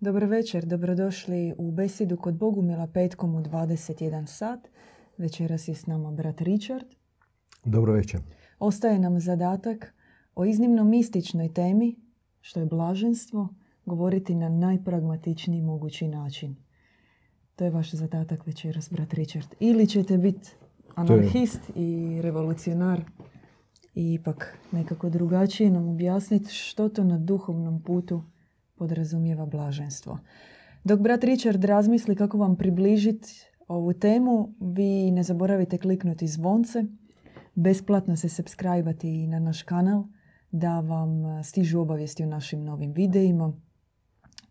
Dobar večer, dobrodošli u besedu kod Bogumila petkom u 21 sat. Večeras je s nama brat Richard. Dobro večer. Ostaje nam zadatak o iznimno mističnoj temi, što je blaženstvo, govoriti na najpragmatičniji mogući način. To je vaš zadatak večeras, brat Richard. Ili ćete biti anarhist i revolucionar i ipak nekako drugačije nam objasniti što to na duhovnom putu podrazumijeva blaženstvo. Dok brat Richard razmisli kako vam približiti ovu temu, vi ne zaboravite kliknuti zvonce, besplatno se subscribe na naš kanal da vam stižu obavijesti o našim novim videima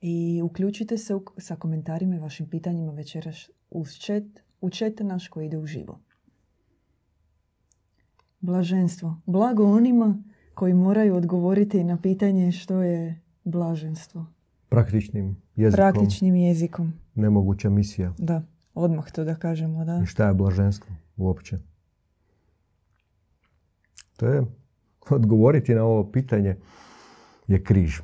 i uključite se sa komentarima i vašim pitanjima večeras uz chat, u chat naš koji ide uživo. Blaženstvo. Blago onima koji moraju odgovoriti na pitanje što je blaženstvo. Praktičnim jezikom. Praktičnim jezikom. Nemoguća misija. Da, odmah to da kažemo. Da. I šta je blaženstvo uopće? To je, odgovoriti na ovo pitanje je križ.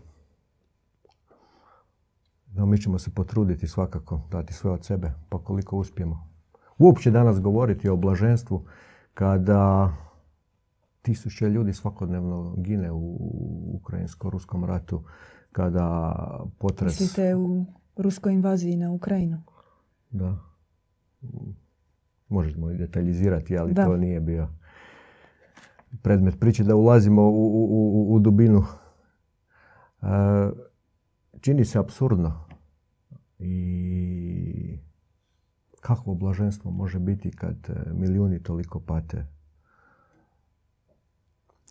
No, mi ćemo se potruditi svakako, dati sve od sebe, pa koliko uspijemo. Uopće danas govoriti o blaženstvu kada tisuće ljudi svakodnevno gine u ukrajinsko-ruskom ratu, kada potres... Mislite u ruskoj invaziji na Ukrajinu? Da. Možemo i detaljizirati, ali to nije bio predmet priče da ulazimo u, u, u dubinu. E, čini se absurdno i kakvo blaženstvo može biti kad milijuni toliko pate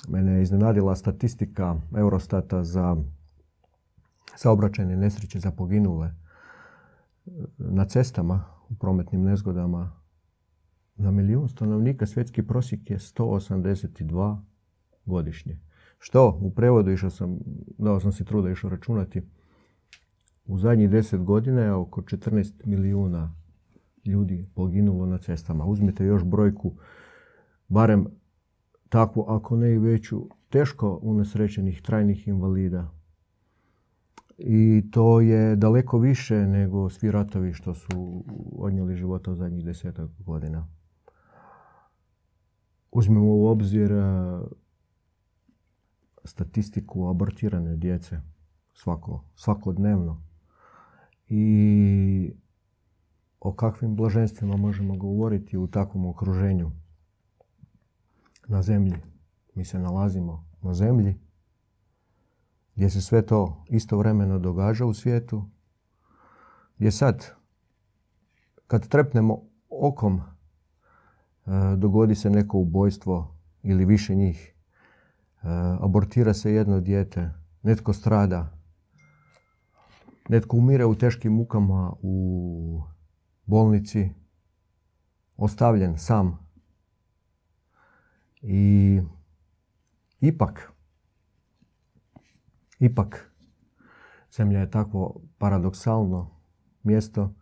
Mene je iznenadila statistika Eurostata za saobraćajne nesreće za poginule na cestama u prometnim nezgodama. Na milijun stanovnika svjetski prosjek je 182 godišnje. Što u prevodu išao sam, dao sam si truda išao računati, u zadnjih deset godina je oko 14 milijuna ljudi poginulo na cestama. Uzmite još brojku barem takvu, ako ne i veću, teško unesrećenih trajnih invalida. I to je daleko više nego svi ratovi što su odnijeli života u zadnjih desetak godina. Uzmemo u obzir e, statistiku abortirane djece svako, svakodnevno. I o kakvim blaženstvima možemo govoriti u takvom okruženju na zemlji. Mi se nalazimo na zemlji gdje se sve to istovremeno događa u svijetu. Gdje sad, kad trepnemo okom, e, dogodi se neko ubojstvo ili više njih. E, abortira se jedno dijete, netko strada, netko umire u teškim mukama u bolnici, ostavljen sam i ipak, ipak, zemlja je takvo paradoksalno mjesto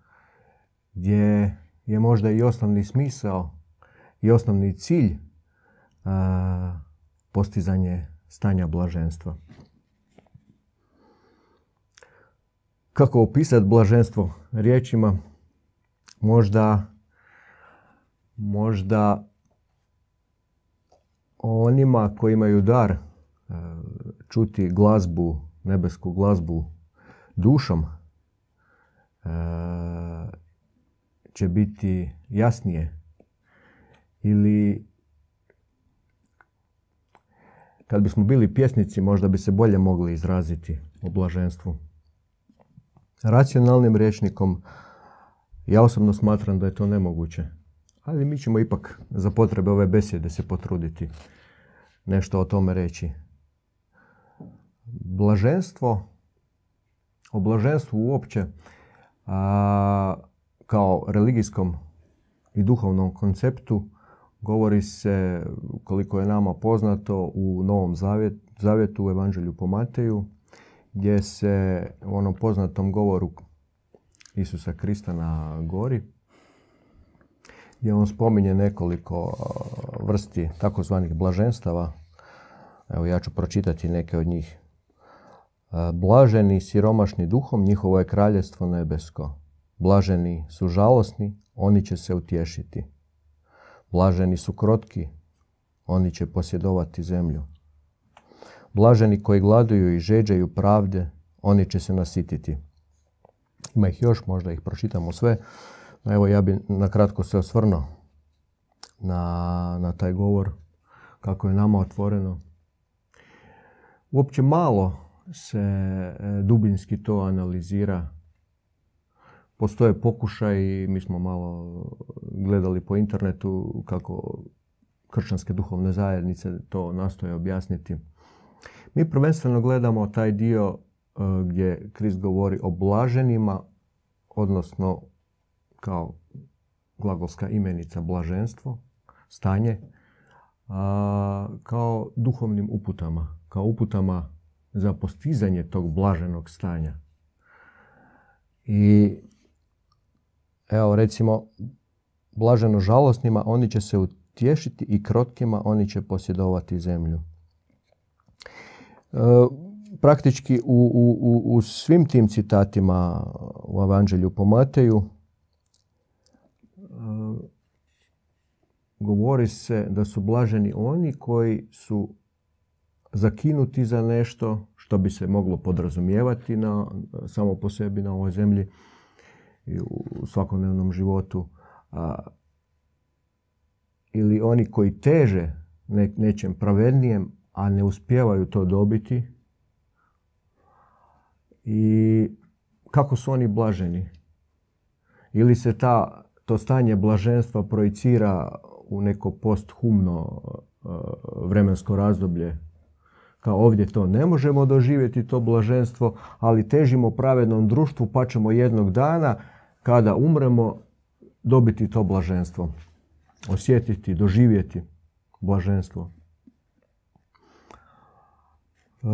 gdje je možda i osnovni smisao i osnovni cilj postizanje stanja blaženstva. Kako opisati blaženstvo riječima? Možda, možda onima koji imaju dar e, čuti glazbu, nebesku glazbu dušom, e, će biti jasnije. Ili kad bismo bili pjesnici, možda bi se bolje mogli izraziti o blaženstvu. Racionalnim rječnikom ja osobno smatram da je to nemoguće. Ali mi ćemo ipak za potrebe ove besjede se potruditi nešto o tome reći. Blaženstvo, o blaženstvu uopće kao religijskom i duhovnom konceptu govori se, koliko je nama poznato, u Novom zavjetu, u Evanđelju po Mateju, gdje se u onom poznatom govoru Isusa Krista na gori, gdje on spominje nekoliko vrsti takozvanih blaženstava. Evo ja ću pročitati neke od njih. Blaženi siromašni duhom, njihovo je kraljestvo nebesko. Blaženi su žalosni, oni će se utješiti. Blaženi su krotki, oni će posjedovati zemlju. Blaženi koji gladuju i žeđaju pravde, oni će se nasititi. Ima ih još, možda ih pročitamo sve. Evo ja bi nakratko se osvrnuo na, na taj govor, kako je nama otvoreno. Uopće malo se e, dubinski to analizira. Postoje pokušaj, mi smo malo gledali po internetu kako kršćanske duhovne zajednice to nastoje objasniti. Mi prvenstveno gledamo taj dio e, gdje Krist govori o blaženima, odnosno kao glagolska imenica blaženstvo, stanje, kao duhovnim uputama, kao uputama za postizanje tog blaženog stanja. I evo recimo, blaženo žalosnima oni će se utješiti i krotkima oni će posjedovati zemlju. E, praktički u, u, u svim tim citatima u Evanđelju po Mateju e, govori se da su blaženi oni koji su zakinuti za nešto što bi se moglo podrazumijevati na, samo po sebi na ovoj zemlji i u svakodnevnom životu. A, ili oni koji teže ne, nečem pravednijem, a ne uspijevaju to dobiti. I kako su oni blaženi? Ili se ta, to stanje blaženstva projicira u neko posthumno vremensko razdoblje kao ovdje to ne možemo doživjeti, to blaženstvo, ali težimo pravednom društvu pa ćemo jednog dana kada umremo dobiti to blaženstvo. Osjetiti, doživjeti blaženstvo. E,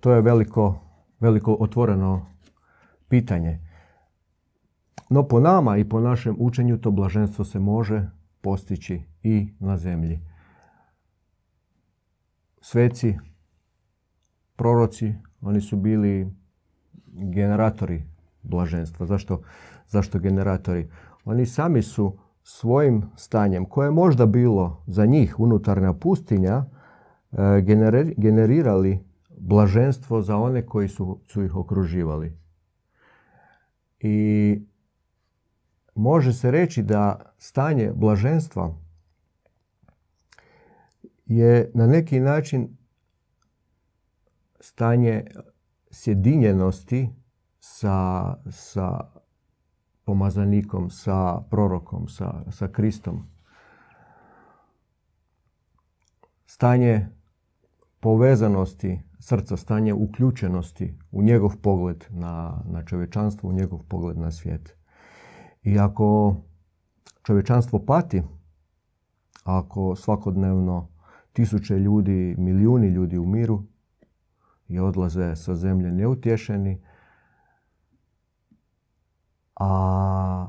to je veliko, veliko otvoreno pitanje. No po nama i po našem učenju to blaženstvo se može postići i na zemlji. Sveci proroci, oni su bili generatori blaženstva. Zašto, zašto generatori? Oni sami su svojim stanjem, koje je možda bilo za njih unutarnja pustinja, e, generirali blaženstvo za one koji su, su ih okruživali. I može se reći da stanje blaženstva je na neki način stanje sjedinjenosti sa, sa pomazanikom, sa prorokom, sa, sa Kristom. Stanje povezanosti srca, stanje uključenosti u njegov pogled na, na čovječanstvo, u njegov pogled na svijet. I ako čovječanstvo pati, ako svakodnevno tisuće ljudi, milijuni ljudi umiru, i odlaze sa zemlje neutješeni, a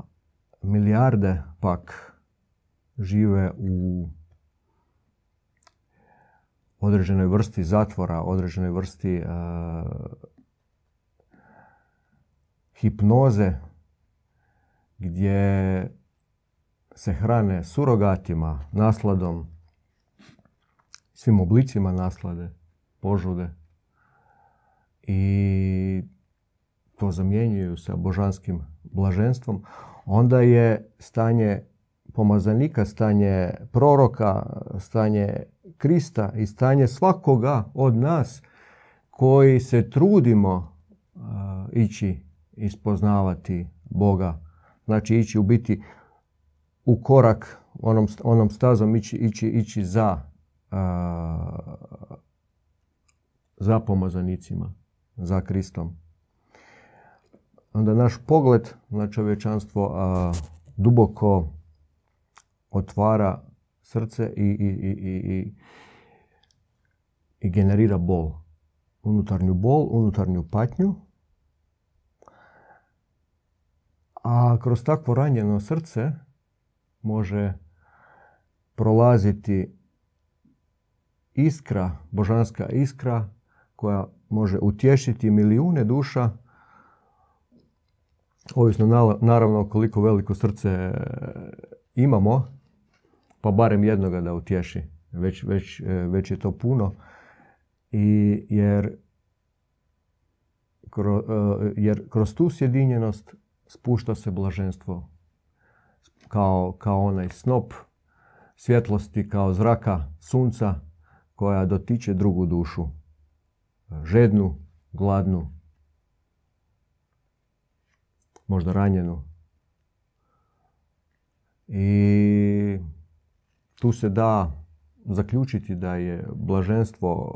milijarde pak žive u određenoj vrsti zatvora, određenoj vrsti uh, hipnoze gdje se hrane surogatima, nasladom, svim oblicima naslade, požude i to zamjenjuju sa božanskim blaženstvom, onda je stanje pomazanika, stanje proroka, stanje Krista i stanje svakoga od nas koji se trudimo ići ispoznavati Boga, znači ići u biti u korak onom, onom stazom ići, ići, ići za, za pomazanicima za Kristom. Onda naš pogled na čovječanstvo a, duboko otvara srce i, i, i, i, i generira bol. Unutarnju bol, unutarnju patnju. A kroz takvo ranjeno srce može prolaziti iskra, božanska iskra koja može utješiti milijune duša, ovisno naravno koliko veliko srce imamo, pa barem jednoga da utješi. Već, već, već je to puno. I jer, jer kroz tu sjedinjenost spušta se blaženstvo kao, kao onaj snop svjetlosti, kao zraka sunca koja dotiče drugu dušu. Žednu, gladnu, možda ranjenu. I tu se da zaključiti da je blaženstvo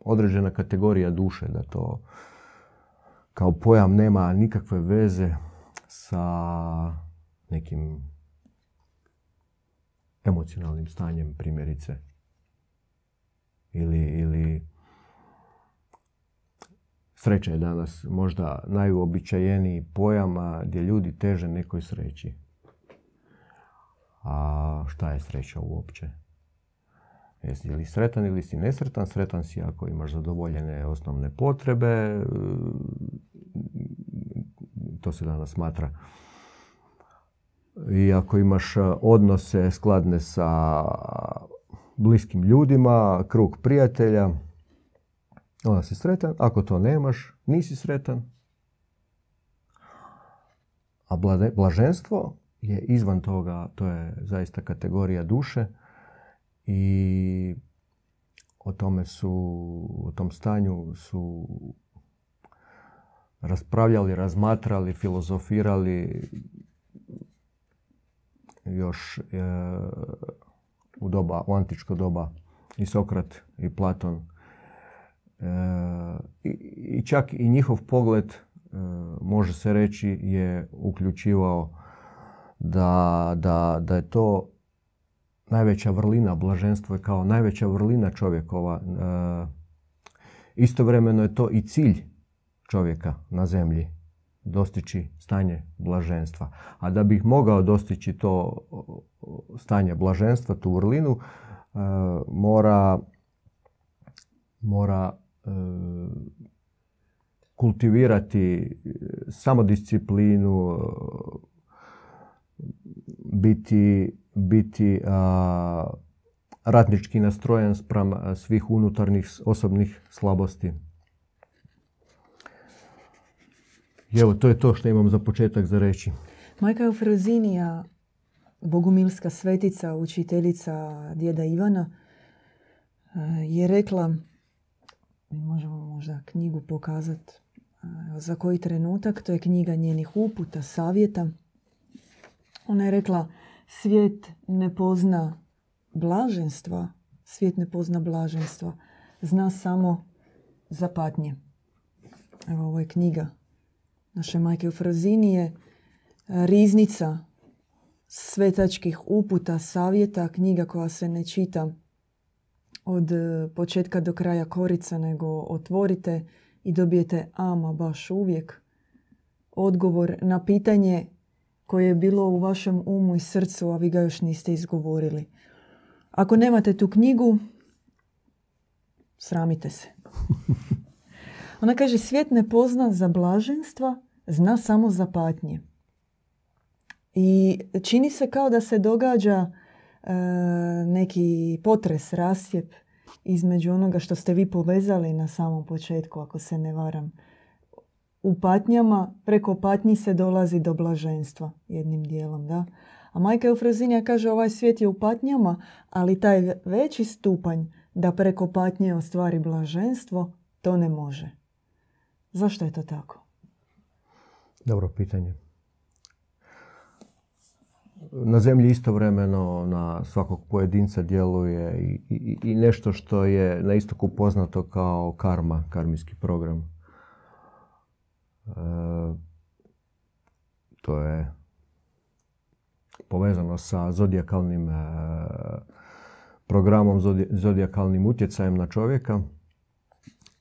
određena kategorija duše, da to kao pojam nema nikakve veze sa nekim emocionalnim stanjem primjerice. Ili, ili sreća je danas možda najuobičajeniji pojam gdje ljudi teže nekoj sreći. A šta je sreća uopće? Jesi li sretan ili si nesretan? Sretan si ako imaš zadovoljene osnovne potrebe. To se danas smatra. I ako imaš odnose skladne sa bliskim ljudima, krug prijatelja, onda si sretan. Ako to nemaš, nisi sretan. A blaženstvo je izvan toga, to je zaista kategorija duše i o tome su, o tom stanju su raspravljali, razmatrali, filozofirali još e, u doba, u antičko doba i Sokrat i Platon. E, i, čak i njihov pogled, e, može se reći, je uključivao da, da, da je to najveća vrlina, blaženstvo je kao najveća vrlina čovjekova. E, istovremeno je to i cilj čovjeka na zemlji, dostići stanje blaženstva. A da bih mogao dostići to stanje blaženstva, tu vrlinu, e, mora, mora e, kultivirati samodisciplinu, biti biti ratnički nastrojen spram svih unutarnjih osobnih slabosti. Evo, to je to što imam za početak za reći. Majka Eufrozinija, bogumilska svetica, učiteljica djeda Ivana, je rekla, mi možemo možda knjigu pokazati za koji trenutak, to je knjiga njenih uputa, savjeta. Ona je rekla, Svijet ne pozna blaženstva, svijet ne pozna blaženstva, zna samo za patnje. Evo ovo je knjiga naše majke u Frazini je riznica svetačkih uputa, savjeta, knjiga koja se ne čita od početka do kraja korica, nego otvorite i dobijete ama baš uvijek odgovor na pitanje koje je bilo u vašem umu i srcu, a vi ga još niste izgovorili. Ako nemate tu knjigu, sramite se. Ona kaže, svijet ne pozna za blaženstva, zna samo za patnje. I čini se kao da se događa e, neki potres, rasjep između onoga što ste vi povezali na samom početku, ako se ne varam u patnjama, preko patnji se dolazi do blaženstva jednim dijelom. Da? A majka Eufrazinija kaže ovaj svijet je u patnjama, ali taj veći stupanj da preko patnje ostvari blaženstvo, to ne može. Zašto je to tako? Dobro pitanje. Na zemlji istovremeno na svakog pojedinca djeluje i, i, i nešto što je na istoku poznato kao karma, karmijski program to je povezano sa zodijakalnim e, programom, zodijakalnim utjecajem na čovjeka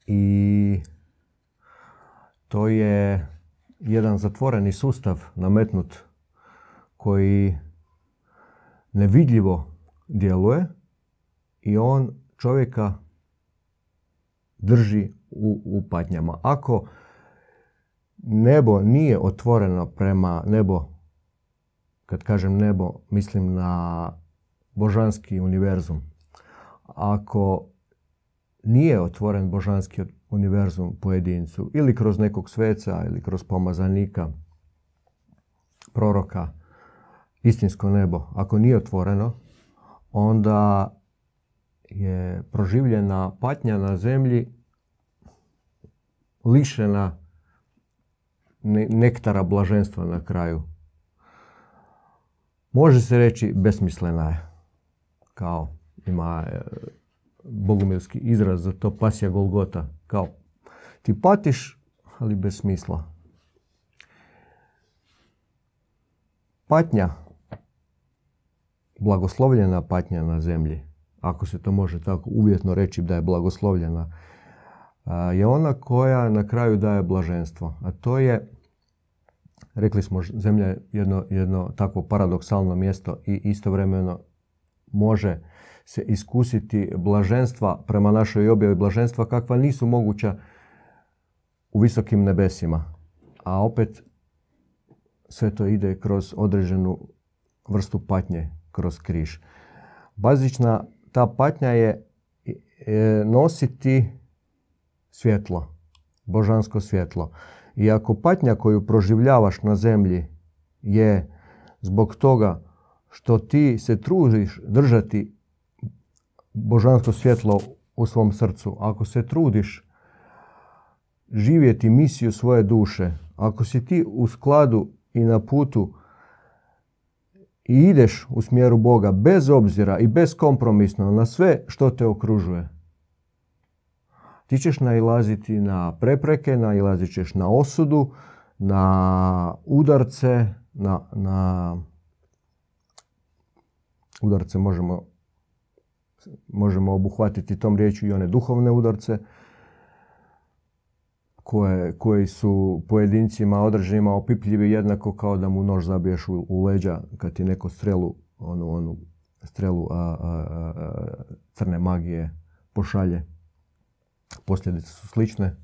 i to je jedan zatvoreni sustav nametnut koji nevidljivo djeluje i on čovjeka drži u, u patnjama. Ako nebo nije otvoreno prema nebo, kad kažem nebo, mislim na božanski univerzum. Ako nije otvoren božanski univerzum pojedincu ili kroz nekog sveca ili kroz pomazanika, proroka, istinsko nebo, ako nije otvoreno, onda je proživljena patnja na zemlji lišena nektara blaženstva na kraju. Može se reći besmislena je. Kao ima e, izraz za to pasja Golgota. Kao ti patiš, ali bez smisla. Patnja, blagoslovljena patnja na zemlji, ako se to može tako uvjetno reći da je blagoslovljena, je ona koja na kraju daje blaženstvo. A to je, rekli smo, zemlja je jedno, jedno takvo paradoksalno mjesto i istovremeno može se iskusiti blaženstva prema našoj objavi blaženstva kakva nisu moguća u visokim nebesima. A opet sve to ide kroz određenu vrstu patnje, kroz križ. Bazična ta patnja je nositi svjetlo, božansko svjetlo. I ako patnja koju proživljavaš na zemlji je zbog toga što ti se trudiš držati božansko svjetlo u svom srcu, ako se trudiš živjeti misiju svoje duše, ako si ti u skladu i na putu i ideš u smjeru Boga bez obzira i bez kompromisno na sve što te okružuje, ti ćeš nailaziti na prepreke, nailazit ćeš na osudu, na udarce, na, na udarce možemo, možemo obuhvatiti tom riječju i one duhovne udarce, koje, koji su pojedincima određenima opipljivi jednako kao da mu nož zabiješ u, u leđa kad ti neko strelu, onu, onu strelu a, a, crne magije pošalje. Posljedice su slične.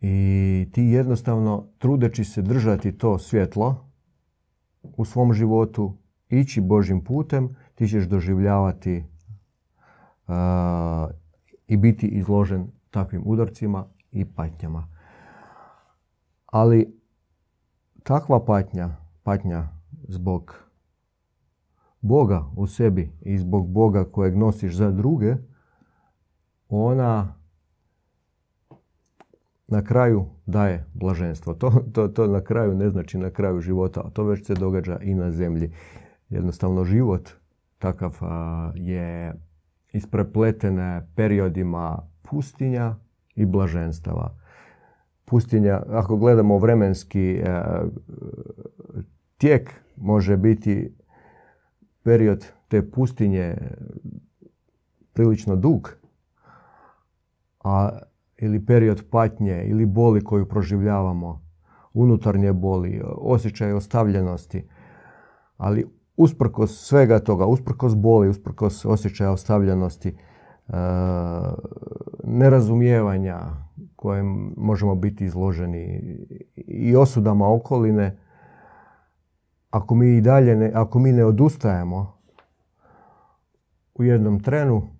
I ti jednostavno, trudeći se držati to svjetlo u svom životu, ići Božim putem, ti ćeš doživljavati i biti izložen takvim udarcima i patnjama. Ali takva patnja, patnja zbog Boga u sebi i zbog Boga kojeg nosiš za druge, ona na kraju daje blaženstvo. To, to, to na kraju ne znači na kraju života, a to već se događa i na zemlji. Jednostavno život takav je isprepleten periodima pustinja i blaženstava. Pustinja, ako gledamo vremenski e, tijek, može biti period te pustinje prilično dug, a ili period patnje ili boli koju proživljavamo, unutarnje boli, osjećaj ostavljenosti. Ali usprkos svega toga, usprkos boli, usprkos osjećaja ostavljenosti, e, nerazumijevanja kojem možemo biti izloženi i osudama okoline, ako mi i dalje ne, ako mi ne odustajemo u jednom trenu,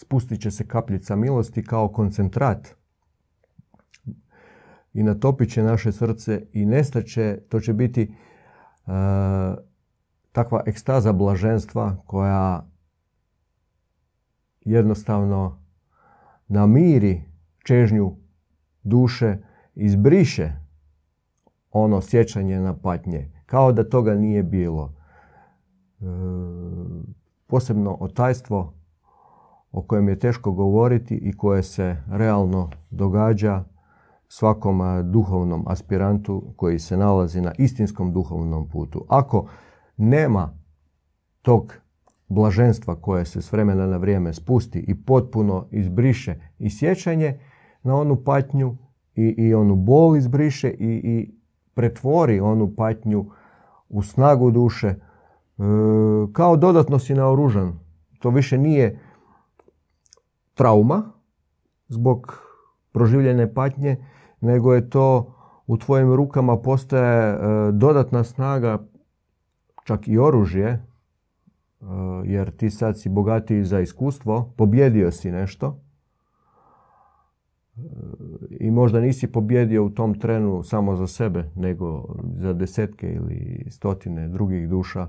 spustit će se kapljica milosti kao koncentrat i natopit će naše srce i nestaće, to će biti uh, takva ekstaza blaženstva koja jednostavno namiri čežnju duše, izbriše ono sjećanje na patnje, kao da toga nije bilo. E, posebno otajstvo o kojem je teško govoriti i koje se realno događa svakom duhovnom aspirantu koji se nalazi na istinskom duhovnom putu. Ako nema tog blaženstva koje se s vremena na vrijeme spusti i potpuno izbriše i sjećanje na onu patnju i, i onu bol izbriše i, i pretvori onu patnju u snagu duše, e, kao dodatno si naoružan. To više nije trauma, zbog proživljene patnje, nego je to u tvojim rukama postaje e, dodatna snaga, čak i oružje, e, jer ti sad si bogatiji za iskustvo, pobjedio si nešto e, i možda nisi pobjedio u tom trenu samo za sebe, nego za desetke ili stotine drugih duša.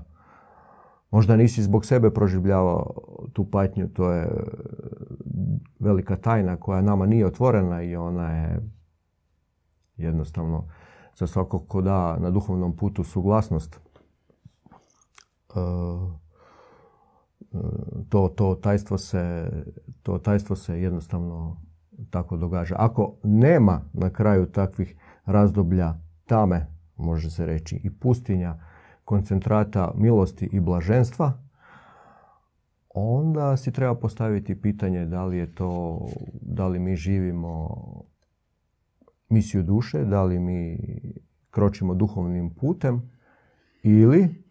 Možda nisi zbog sebe proživljavao tu patnju, to je velika tajna koja nama nije otvorena i ona je jednostavno za svakog ko da na duhovnom putu suglasnost e, to, to, tajstvo se, to tajstvo se jednostavno tako događa. Ako nema na kraju takvih razdoblja tame, može se reći, i pustinja, koncentrata milosti i blaženstva, onda si treba postaviti pitanje da li je to, da li mi živimo misiju duše, da li mi kročimo duhovnim putem ili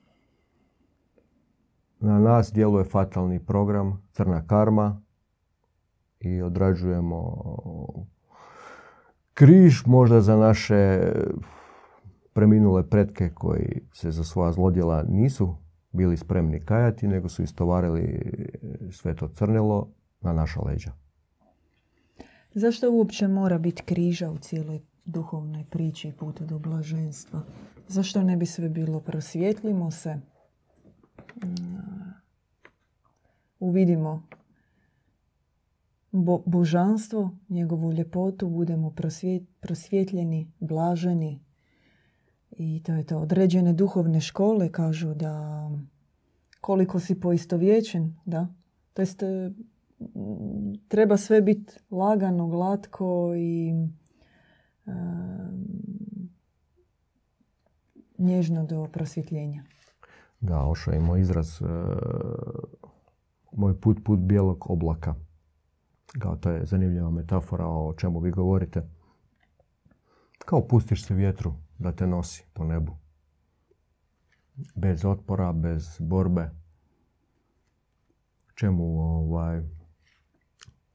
na nas djeluje fatalni program, crna karma i odrađujemo križ možda za naše preminule pretke koji se za svoja zlodjela nisu bili spremni kajati, nego su istovarili sve to crnilo na naša leđa. Zašto uopće mora biti križa u cijeloj duhovnoj priči i putu do blaženstva? Zašto ne bi sve bilo prosvjetlimo se, mm, uvidimo bo- božanstvo, njegovu ljepotu, budemo prosvjetljeni, blaženi. I to je to. Određene duhovne škole kažu da koliko si poistovjećen, da. To jest treba sve biti lagano, glatko i nježno do prosvjetljenja. Da, Ošo imao izraz uh, moj put, put bijelog oblaka. Kao to je zanimljiva metafora o čemu vi govorite. Kao pustiš se vjetru da te nosi po nebu. Bez otpora, bez borbe. Čemu ovaj,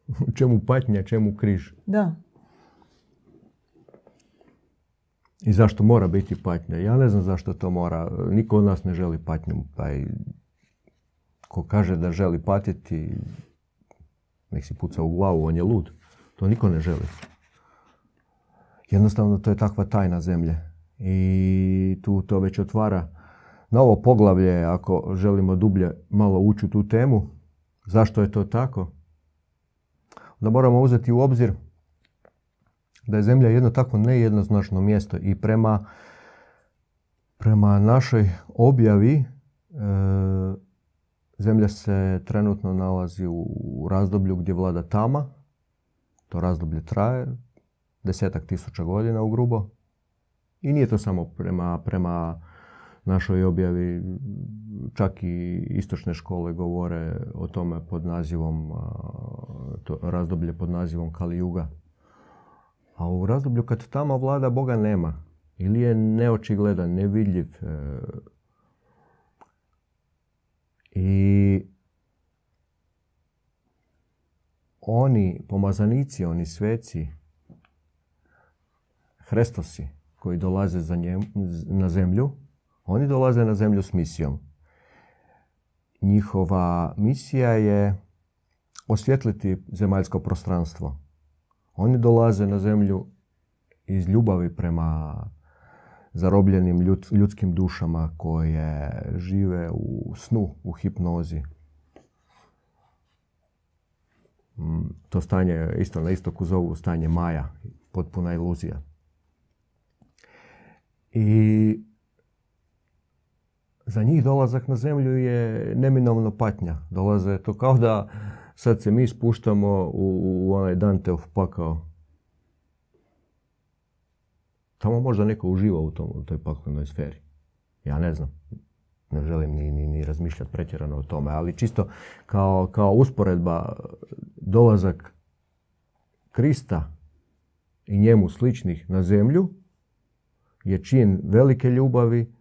čemu patnja, čemu križ? Da. I zašto mora biti patnja? Ja ne znam zašto to mora. Niko od nas ne želi patnju. Pa i ko kaže da želi patiti, nek si puca u glavu, on je lud. To niko ne želi. Jednostavno to je takva tajna zemlje. I tu to već otvara novo poglavlje ako želimo dublje malo ući u tu temu. Zašto je to tako? Da moramo uzeti u obzir da je zemlja jedno tako nejednoznačno mjesto i prema, prema našoj objavi e, zemlja se trenutno nalazi u razdoblju gdje vlada tama. To razdoblje traje desetak tisuća godina u grubo. I nije to samo prema, prema našoj objavi, čak i istočne škole govore o tome pod nazivom, to razdoblje pod nazivom Kali Juga. A u razdoblju kad tamo vlada Boga nema, ili je neočigledan, nevidljiv, e, i oni pomazanici, oni sveci, Hrestosi koji dolaze za njem, na zemlju, oni dolaze na zemlju s misijom. Njihova misija je osvjetliti zemaljsko prostranstvo. Oni dolaze na zemlju iz ljubavi prema zarobljenim ljudskim dušama koje žive u snu, u hipnozi. Mm, to stanje isto na istoku zovu stanje maja, potpuna iluzija. I za njih dolazak na zemlju je neminovno patnja. Dolaze to kao da sad se mi spuštamo u, u onaj Danteov pakao. Tamo možda neko uživa u, tom, u toj paklenoj sferi. Ja ne znam. Ne želim ni, ni, ni razmišljati pretjerano o tome, ali čisto kao, kao usporedba dolazak Krista i njemu sličnih na zemlju je čin velike ljubavi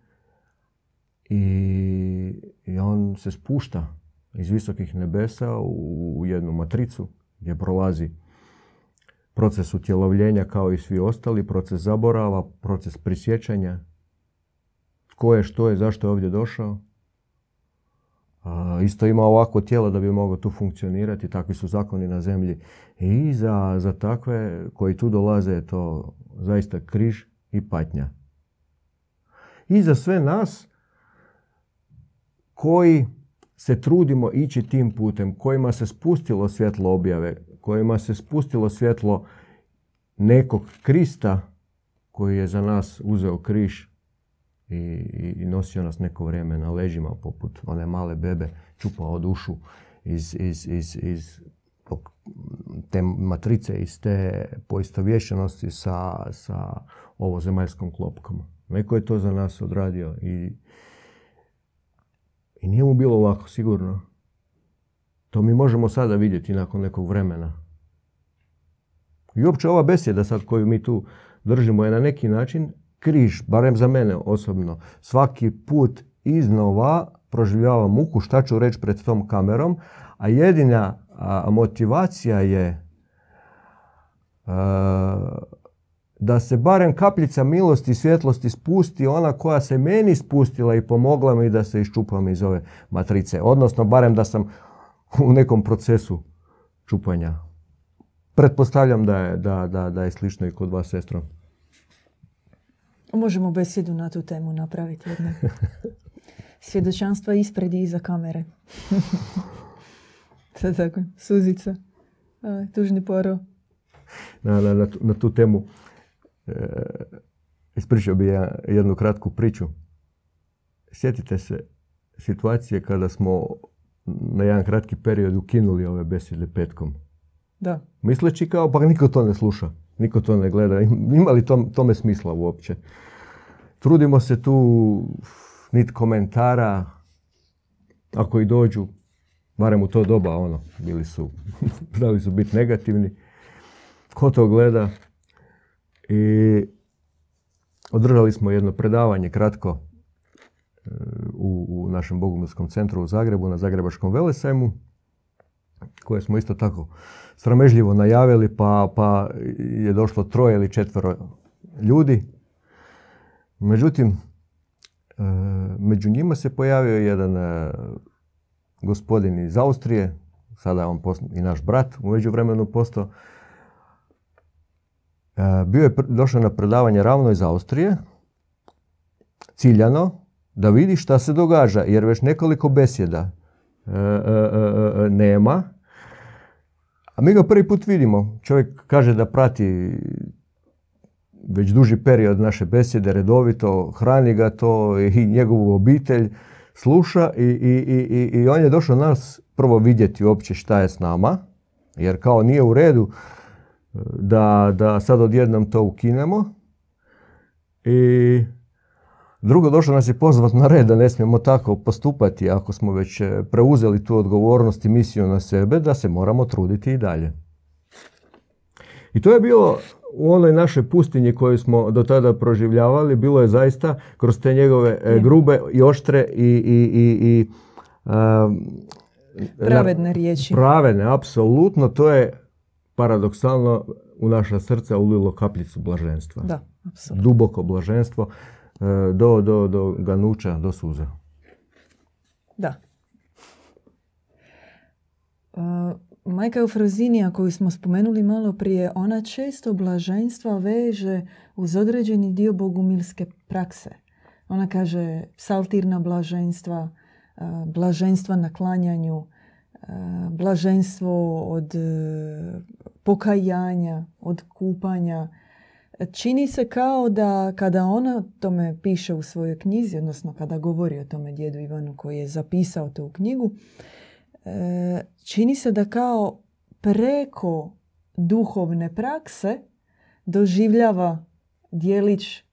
i, i on se spušta iz visokih nebesa u jednu matricu gdje prolazi proces utjelovljenja kao i svi ostali, proces zaborava, proces prisjećanja. Tko je, što je, zašto je ovdje došao. isto ima ovako tijelo da bi moglo tu funkcionirati, takvi su zakoni na zemlji. I za, za takve koji tu dolaze je to zaista križ i patnja. I za sve nas koji se trudimo ići tim putem, kojima se spustilo svjetlo objave, kojima se spustilo svjetlo nekog Krista koji je za nas uzeo križ i, i nosio nas neko vrijeme na leđima poput one male bebe, čupao dušu iz, iz, iz, iz te matrice, iz te poistovješenosti sa, sa zemaljskom klopkom. Neko je to za nas odradio i, i nije mu bilo lako, sigurno. To mi možemo sada vidjeti nakon nekog vremena. I uopće ova besjeda sad koju mi tu držimo je na neki način križ, barem za mene osobno. Svaki put iznova proživljava muku, šta ću reći pred tom kamerom, a jedina motivacija je da se barem kapljica milosti i svjetlosti spusti, ona koja se meni spustila i pomogla mi da se iščupam iz ove matrice. Odnosno, barem da sam u nekom procesu čupanja. Pretpostavljam da je, da, da, da je slično i kod vas, sestro. Možemo besjedu na tu temu napraviti jedno. Svjedočanstva ispred i iza kamere. Sad tako, suzica. tužni poro. Na, na, na, na tu temu ispričao bi ja jednu kratku priču. Sjetite se situacije kada smo na jedan kratki period ukinuli ove besede petkom. Da. Misleći kao, pa niko to ne sluša, niko to ne gleda. Ima li to, tome smisla uopće? Trudimo se tu nit komentara, ako i dođu, barem u to doba, ono, bili su, znali su biti negativni. Ko to gleda? I održali smo jedno predavanje kratko e, u, u našem Bogumilskom centru u Zagrebu, na Zagrebačkom velesajmu, koje smo isto tako sramežljivo najavili, pa, pa je došlo troje ili četvero ljudi. Međutim, e, među njima se pojavio jedan e, gospodin iz Austrije, sada on i naš brat, u međuvremenu postao. E, bio je došao na predavanje ravno iz Austrije, ciljano, da vidi šta se događa, jer već nekoliko besjeda nema. A mi ga prvi put vidimo. Čovjek kaže da prati već duži period naše besjede redovito, hrani ga to i njegovu obitelj sluša i, i, i, i on je došao nas prvo vidjeti uopće šta je s nama, jer kao nije u redu e, da, da sad odjednom to ukinemo. I drugo, došao nas je pozvat na red da ne smijemo tako postupati ako smo već e, preuzeli tu odgovornost i misiju na sebe, da se moramo truditi i dalje. I to je bilo u onoj našoj pustinji koju smo do tada proživljavali, bilo je zaista kroz te njegove e, grube i oštre i, i, i, i pravedne riječi. Pravedne, apsolutno. To je paradoksalno u naša srca ulilo kapljicu blaženstva. Da, apsolutno. Duboko blaženstvo e, do, do, do ganuća, do suza. Da. Uh, Majka Eufrozinija koju smo spomenuli malo prije, ona često blaženstva veže uz određeni dio bogumilske prakse. Ona kaže saltirna blaženstva, blaženstva na klanjanju, blaženstvo od e, pokajanja, od kupanja. Čini se kao da kada ona tome piše u svojoj knjizi, odnosno kada govori o tome djedu Ivanu koji je zapisao to u knjigu, E, čini se da kao preko duhovne prakse doživljava dijelić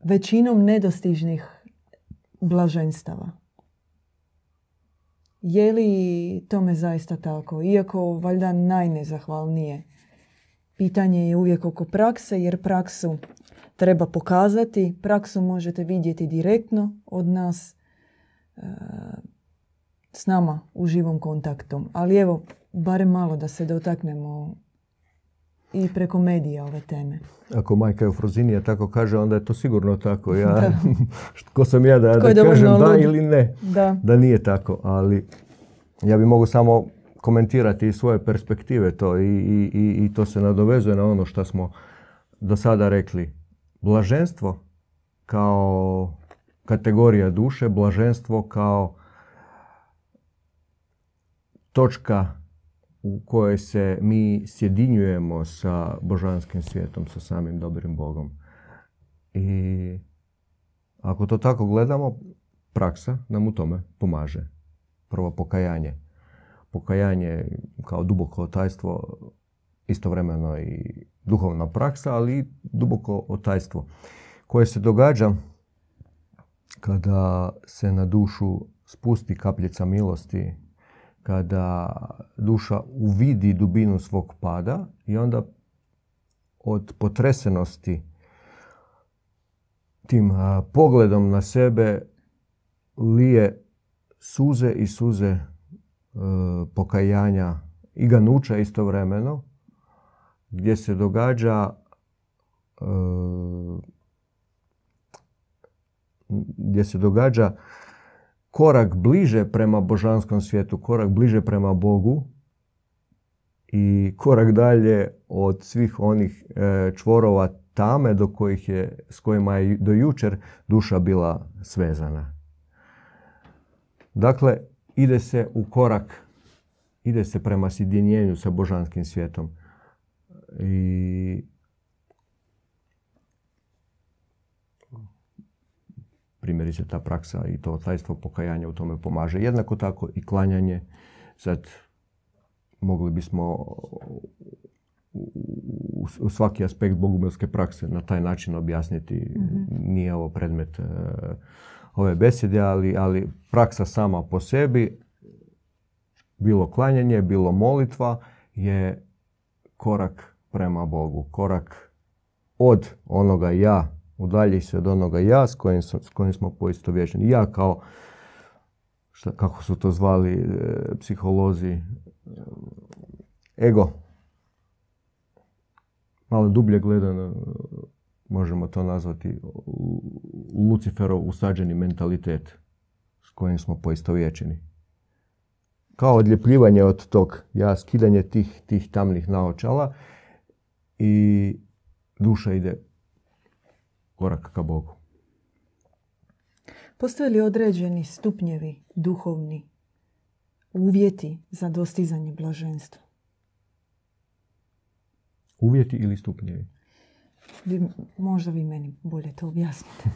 većinom nedostižnih blaženstava. Je li tome zaista tako? Iako valjda najnezahvalnije. Pitanje je uvijek oko prakse, jer praksu treba pokazati. Praksu možete vidjeti direktno od nas. E, s nama u živom kontaktu. Ali evo, barem malo da se dotaknemo i preko medija ove teme. Ako majka Eufrozinija tako kaže, onda je to sigurno tako. Ja, ko sam ja da, da kažem da ili ne, da. da nije tako. Ali ja bi mogu samo komentirati iz svoje perspektive to i, i, i, i to se nadovezuje na ono što smo do sada rekli. Blaženstvo kao kategorija duše, blaženstvo kao točka u kojoj se mi sjedinjujemo sa božanskim svijetom, sa samim dobrim Bogom. I ako to tako gledamo, praksa nam u tome pomaže. Prvo pokajanje. Pokajanje kao duboko otajstvo, istovremeno i duhovna praksa, ali i duboko otajstvo koje se događa kada se na dušu spusti kapljica milosti kada duša uvidi dubinu svog pada i onda od potresenosti tim pogledom na sebe lije suze i suze e, pokajanja i ganuća istovremeno gdje se događa e, gdje se događa korak bliže prema božanskom svijetu, korak bliže prema Bogu i korak dalje od svih onih e, čvorova tame do kojih je, s kojima je do jučer duša bila svezana. Dakle, ide se u korak, ide se prema sjedinjenju sa božanskim svijetom. I primjerice ta praksa i to tajstvo pokajanja u tome pomaže. Jednako tako i klanjanje. Sad mogli bismo u svaki aspekt bogumilske prakse na taj način objasniti. Mhm. Nije ovo predmet e, ove besede, ali, ali praksa sama po sebi, bilo klanjanje, bilo molitva, je korak prema Bogu. Korak od onoga ja udalji se od onoga ja s kojim, s kojim smo poistovjećeni. Ja kao, šta, kako su to zvali e, psiholozi, e, ego. Malo dublje gledano možemo to nazvati Luciferov usađeni mentalitet s kojim smo poistovjećeni. Kao odljepljivanje od tog, ja skidanje tih, tih tamnih naočala i duša ide korak ka Bogu. Postoje li određeni stupnjevi duhovni uvjeti za dostizanje blaženstva? Uvjeti ili stupnjevi? možda vi meni bolje to objasnite.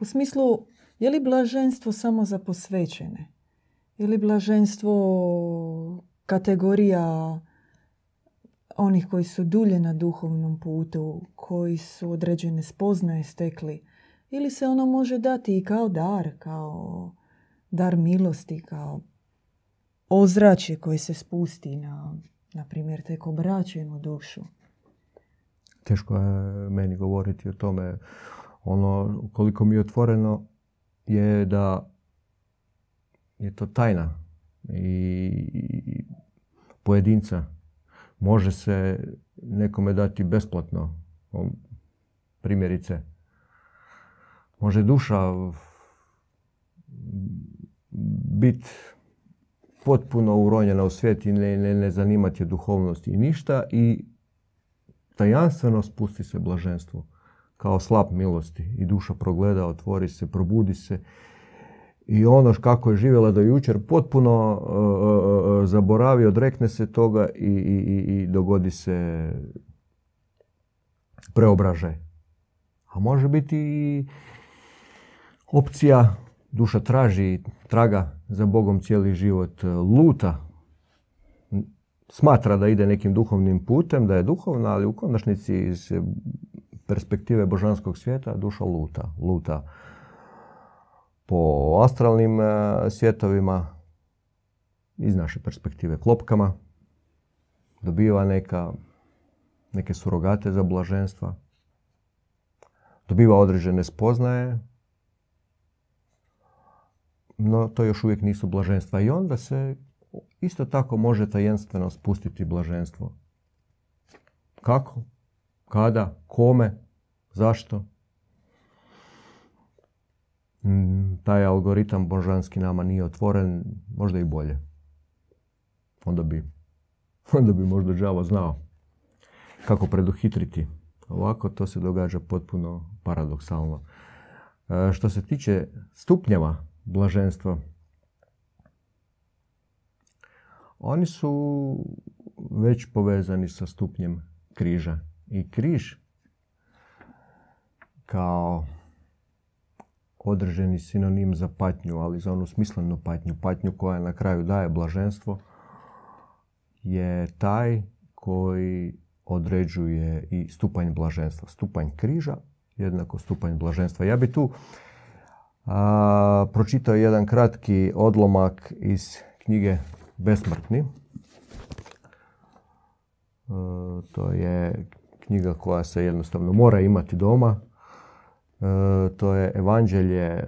U smislu, je li blaženstvo samo za posvećene? Je li blaženstvo kategorija onih koji su dulje na duhovnom putu, koji su određene spoznaje stekli, ili se ono može dati i kao dar, kao dar milosti, kao ozračje koje se spusti na, na primjer, tek obraćenu dušu. Teško je meni govoriti o tome. Ono, koliko mi je otvoreno, je da je to tajna i pojedinca može se nekome dati besplatno. Primjerice, može duša biti potpuno uronjena u svijet i ne, ne, ne zanimati je duhovnost i ništa i tajanstveno spusti se blaženstvo kao slab milosti i duša progleda, otvori se, probudi se i ono kako je živjela do jučer potpuno uh, zaboravi, odrekne se toga i, i, i dogodi se preobražaj. A može biti i opcija duša traži, traga za Bogom cijeli život, luta, smatra da ide nekim duhovnim putem, da je duhovna, ali u konačnici iz perspektive božanskog svijeta duša luta. Luta po astralnim e, svjetovima, iz naše perspektive klopkama, dobiva neka, neke surogate za blaženstva, dobiva određene spoznaje, no to još uvijek nisu blaženstva. I onda se isto tako može tajenstveno spustiti blaženstvo. Kako? Kada? Kome? Zašto? Mm, taj algoritam božanski nama nije otvoren, možda i bolje. Onda bi, onda bi možda đavo znao kako preduhitriti. Ovako to se događa potpuno paradoksalno. E, što se tiče stupnjeva blaženstva, oni su već povezani sa stupnjem križa. I križ kao određeni sinonim za patnju, ali za onu smislenu patnju, patnju koja na kraju daje blaženstvo, je taj koji određuje i stupanj blaženstva. Stupanj križa jednako stupanj blaženstva. Ja bi tu a, pročitao jedan kratki odlomak iz knjige Besmrtni. E, to je knjiga koja se jednostavno mora imati doma. E, to je evanđelje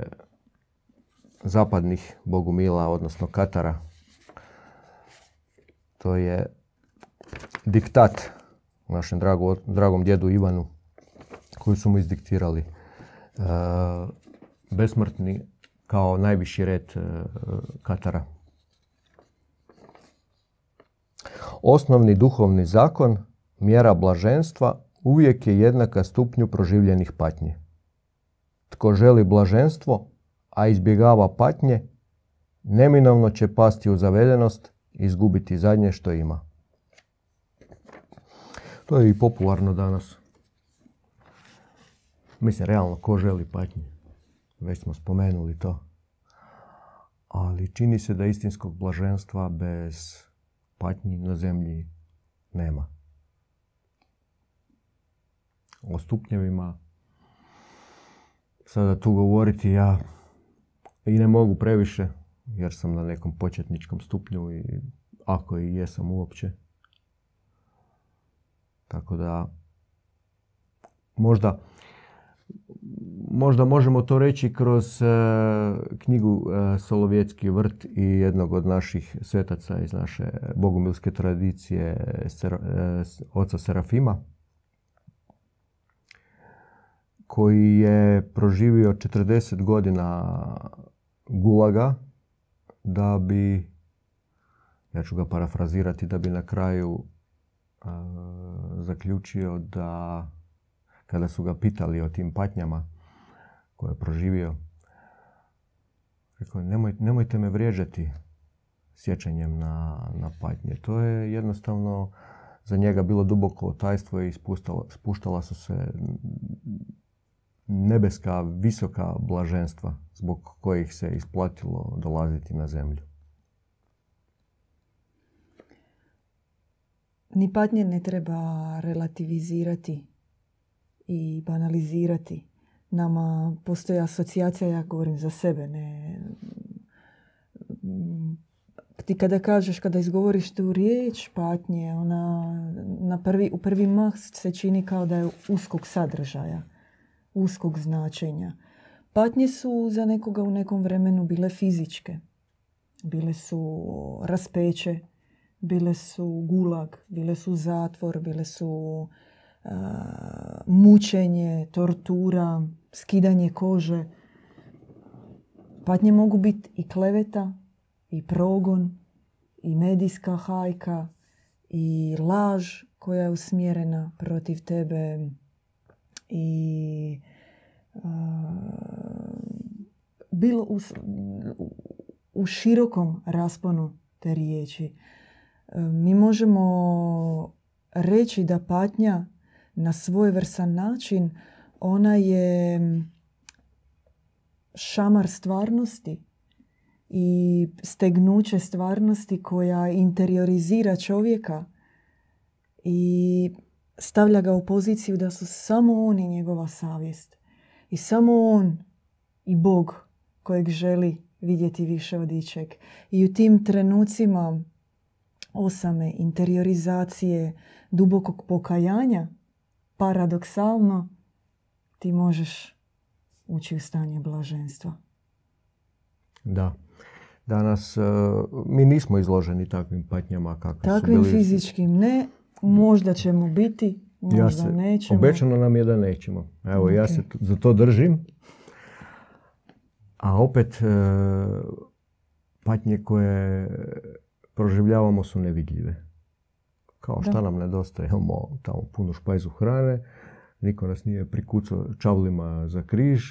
zapadnih bogumila, odnosno katara. To je diktat našem dragom djedu Ivanu koju su mu izdiktirali. E, besmrtni kao najviši red katara. Osnovni duhovni zakon, mjera blaženstva, uvijek je jednaka stupnju proživljenih patnji. Tko želi blaženstvo, a izbjegava patnje, neminovno će pasti u zavedenost i izgubiti zadnje što ima. To je i popularno danas. Mislim, realno, ko želi patnje? Već smo spomenuli to. Ali čini se da istinskog blaženstva bez patnji na zemlji nema. O stupnjevima sada tu govoriti ja i ne mogu previše jer sam na nekom početničkom stupnju i ako i jesam uopće. Tako da možda možda možemo to reći kroz e, knjigu e, Solovjetski vrt i jednog od naših svetaca iz naše bogumilske tradicije, e, oca Serafima, koji je proživio 40 godina gulaga da bi, ja ću ga parafrazirati, da bi na kraju zaključio da kada su ga pitali o tim patnjama koje je proživio, rekao, Nemoj, nemojte me vrijeđati sjećanjem na, na patnje. To je jednostavno za njega bilo duboko tajstvo i spuštala su se nebeska, visoka blaženstva zbog kojih se isplatilo dolaziti na zemlju. Ni patnje ne treba relativizirati i banalizirati. Nama postoji asocijacija, ja govorim za sebe, ne... Ti kada kažeš, kada izgovoriš tu riječ patnje, ona na prvi, u prvi mah se čini kao da je uskog sadržaja, uskog značenja. Patnje su za nekoga u nekom vremenu bile fizičke. Bile su raspeće, bile su gulag, bile su zatvor, bile su mučenje, tortura, skidanje kože. Patnje mogu biti i kleveta, i progon, i medijska hajka, i laž koja je usmjerena protiv tebe i bilo u, u širokom rasponu te riječi. Mi možemo reći da patnja na svojvrsan način, ona je šamar stvarnosti i stegnuće stvarnosti koja interiorizira čovjeka i stavlja ga u poziciju da su samo on i njegova savjest. I samo on i Bog kojeg želi vidjeti više od ičeg. I u tim trenucima osame, interiorizacije, dubokog pokajanja, paradoksalno ti možeš ući u stanje blaženstva. Da. Danas uh, mi nismo izloženi takvim patnjama kakve takvim su bili... fizičkim ne, možda ćemo biti, možda Ja se, nećemo. obećano nam je da nećemo. Evo, ja Ok. se t- za to držim. A opet, e, patnje koje proživljavamo su nevidljive. Kao šta Da. nam nedostaje, imamo tamo punu špajzu hrane, niko nas nije prikucao čavlima za križ,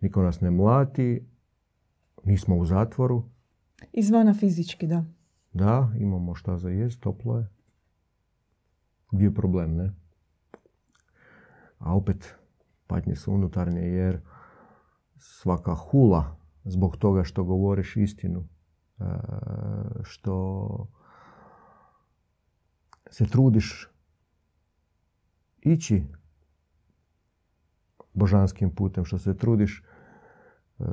niko nas ne mlati, nismo u zatvoru. Izvana fizički, da. Da, imamo šta za jest, toplo je. Je problem, ne? A opet, patnje su unutarnje jer svaka hula zbog toga što govoriš istinu, e, što se trudiš ići božanskim putem, što se trudiš e,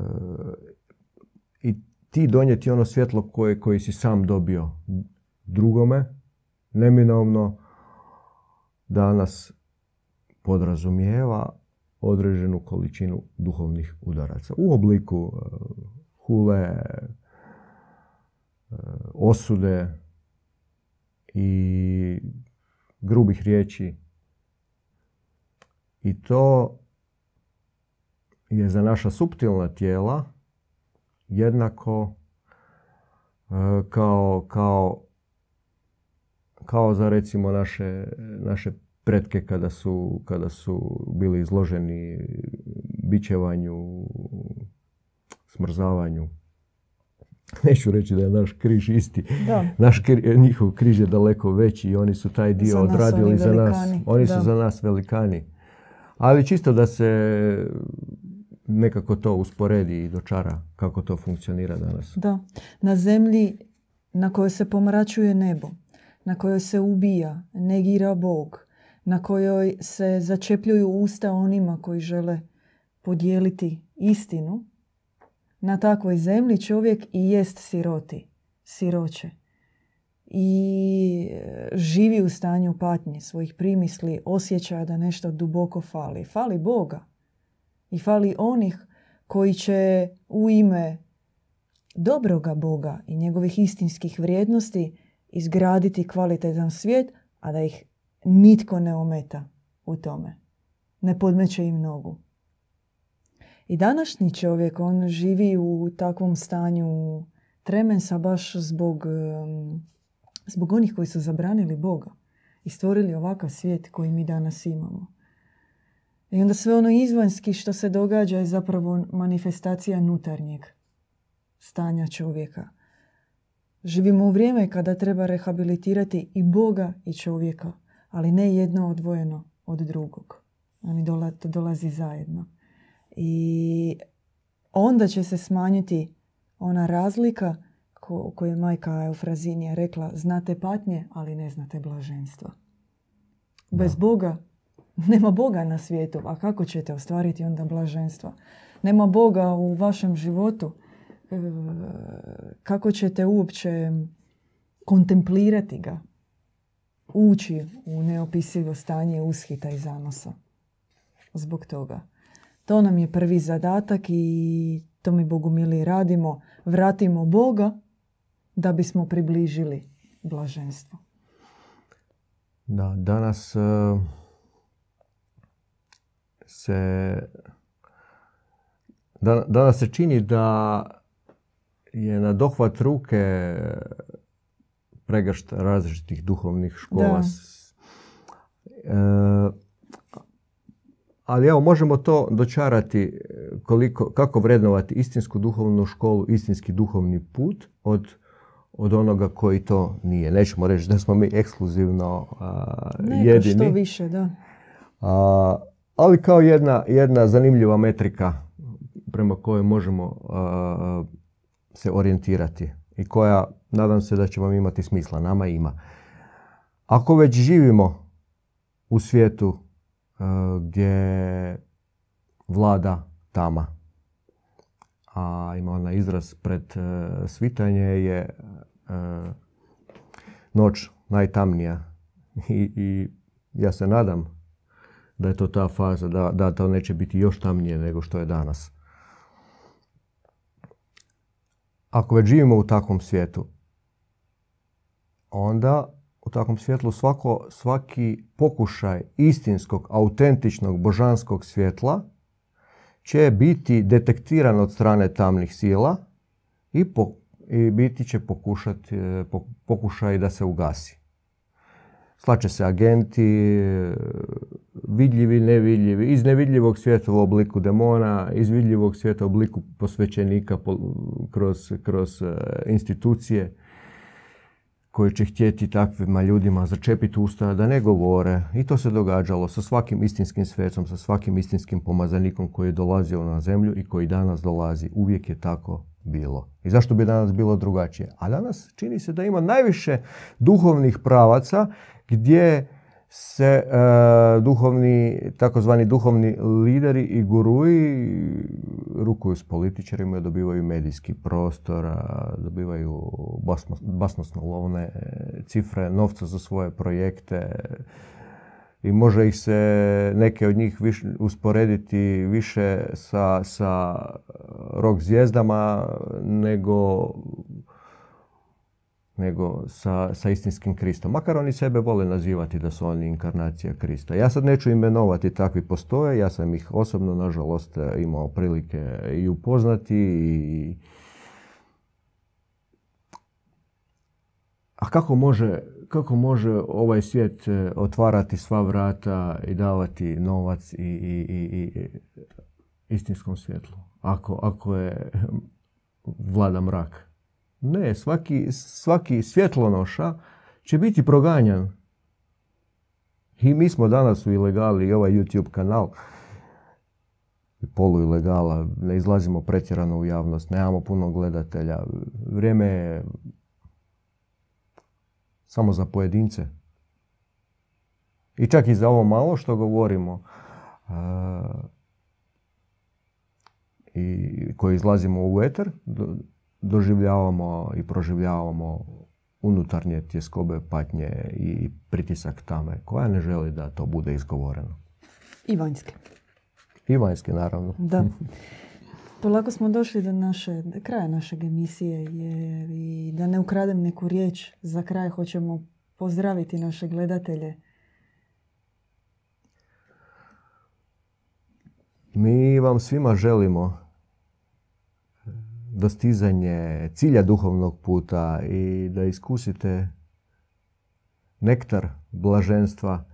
i ti donijeti ono svjetlo koje, koji si sam dobio drugome, neminovno danas podrazumijeva određenu količinu duhovnih udaraca u obliku e, hule, e, osude i grubih riječi. I to je za naša suptilna tijela jednako e, kao, kao, kao za recimo naše, naše pretke kada su, kada su bili izloženi bićevanju, smrzavanju. Neću reći da je naš križ isti. Da. Naš kri- njihov križ je daleko veći i oni su taj dio Za odradili za nas. Oni su za nas velikani. Ali čisto da se nekako to usporedi i dočara kako to funkcionira danas. Da. Na zemlji na kojoj se pomračuje nebo, na kojoj se ubija, negira Bog, na kojoj se začepljuju usta onima koji žele podijeliti istinu, na takvoj zemlji čovjek i jest siroti, siroće. I e, živi u stanju patnje svojih primisli, osjećaja da nešto duboko fali. Fali Boga. I fali onih koji će u ime dobroga Boga i njegovih istinskih vrijednosti izgraditi kvalitetan svijet, a da ih nitko ne ometa u tome. Ne podmeće im nogu. I današnji čovjek, on živi u takvom stanju tremensa baš zbog, zbog onih koji su zabranili Boga i stvorili ovakav svijet koji mi danas imamo. I onda sve ono izvanjski što se događa je zapravo manifestacija nutarnjeg stanja čovjeka. Živimo u vrijeme kada treba rehabilitirati i Boga i čovjeka, ali ne jedno odvojeno od drugog. Oni dola, to dolazi zajedno. I onda će se smanjiti ona razlika ko, koju je majka Eufrazinija rekla, znate patnje, ali ne znate blaženstva. Bez Boga nema Boga na svijetu, a kako ćete ostvariti onda blaženstva? Nema Boga u vašem životu, kako ćete uopće kontemplirati ga, ući u neopisivo stanje ushita i zanosa. Zbog toga. To nam je prvi zadatak i to mi Bogu mili radimo. Vratimo Boga da bismo približili blaženstvo. Da, danas e, se da- danas se čini da je na dohvat ruke pregršt različitih duhovnih škola. Da. E, ali evo, možemo to dočarati e, koliko, kako vrednovati istinsku duhovnu školu, istinski duhovni put od, od onoga koji to nije. Nećemo reći da smo mi ekskluzivno a, Neka jedini. što više, da. A, ali kao jedna, jedna zanimljiva metrika prema kojoj možemo a, se orijentirati i koja nadam se da će vam imati smisla. Nama ima. Ako već živimo u svijetu a, gdje vlada tama, a ima onaj izraz pred e, svitanje je e, noć najtamnija I, i ja se nadam da je to ta faza, da, da to neće biti još tamnije nego što je danas. Ako već živimo u takvom svijetu, onda u takvom svjetlu svako, svaki pokušaj istinskog, autentičnog, božanskog svjetla će biti detektiran od strane tamnih sila i, i biti će pokušati, e, pokušaj da se ugasi. Slače se agenti, vidljivi, nevidljivi, iz nevidljivog svijeta u obliku demona, iz vidljivog svijeta u obliku posvećenika kroz, kroz e, institucije koji će htjeti takvima ljudima začepiti usta da ne govore. I to se događalo sa svakim istinskim svecom, sa svakim istinskim pomazanikom koji je dolazio na zemlju i koji danas dolazi. Uvijek je tako bilo. I zašto bi danas bilo drugačije? A danas čini se da ima najviše duhovnih pravaca gdje se e, duhovni, takozvani duhovni lideri i guruji rukuju s političarima, dobivaju medijski prostor, dobivaju basnosno lovne cifre, novca za svoje projekte. I može ih se neke od njih usporediti više sa, sa rock zvijezdama nego nego sa, sa istinskim Kristom. Makar oni sebe vole nazivati da su oni inkarnacija Krista. Ja sad neću imenovati takvi postoje, ja sam ih osobno, nažalost, imao prilike i upoznati i A kako može, kako može ovaj svijet e, otvarati sva vrata i davati novac i, i, i, i istinskom svjetlu? Ako, ako je vlada mrak. Ne, svaki, svaki svjetlonoša će biti proganjan. I mi smo danas u ilegali i ovaj YouTube kanal polu ilegala, ne izlazimo pretjerano u javnost, nemamo puno gledatelja. Vrijeme je samo za pojedince. I čak i za ovo malo što govorimo i koji izlazimo u eter, doživljavamo i proživljavamo unutarnje tjeskobe, patnje i pritisak tame koja ne želi da to bude izgovoreno. I vanjske. I vanjske, naravno. Da. Polako smo došli do naše, kraja našeg emisije jer i da ne ukradem neku riječ, za kraj hoćemo pozdraviti naše gledatelje. Mi vam svima želimo dostizanje cilja duhovnog puta i da iskusite nektar blaženstva,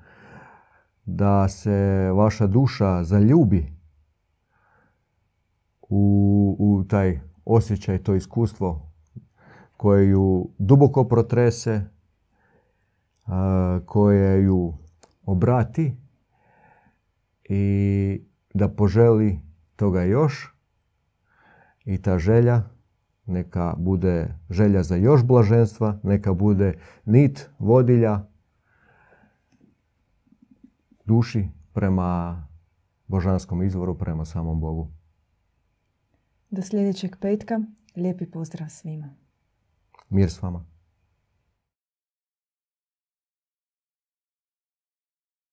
da se vaša duša zaljubi u, u taj osjećaj, to iskustvo koje ju duboko protrese, koje ju obrati i da poželi toga još i ta želja neka bude želja za još blaženstva, neka bude nit vodilja duši prema božanskom izvoru, prema samom Bogu. Do sljedećeg petka. Lijepi pozdrav svima. Mir s vama.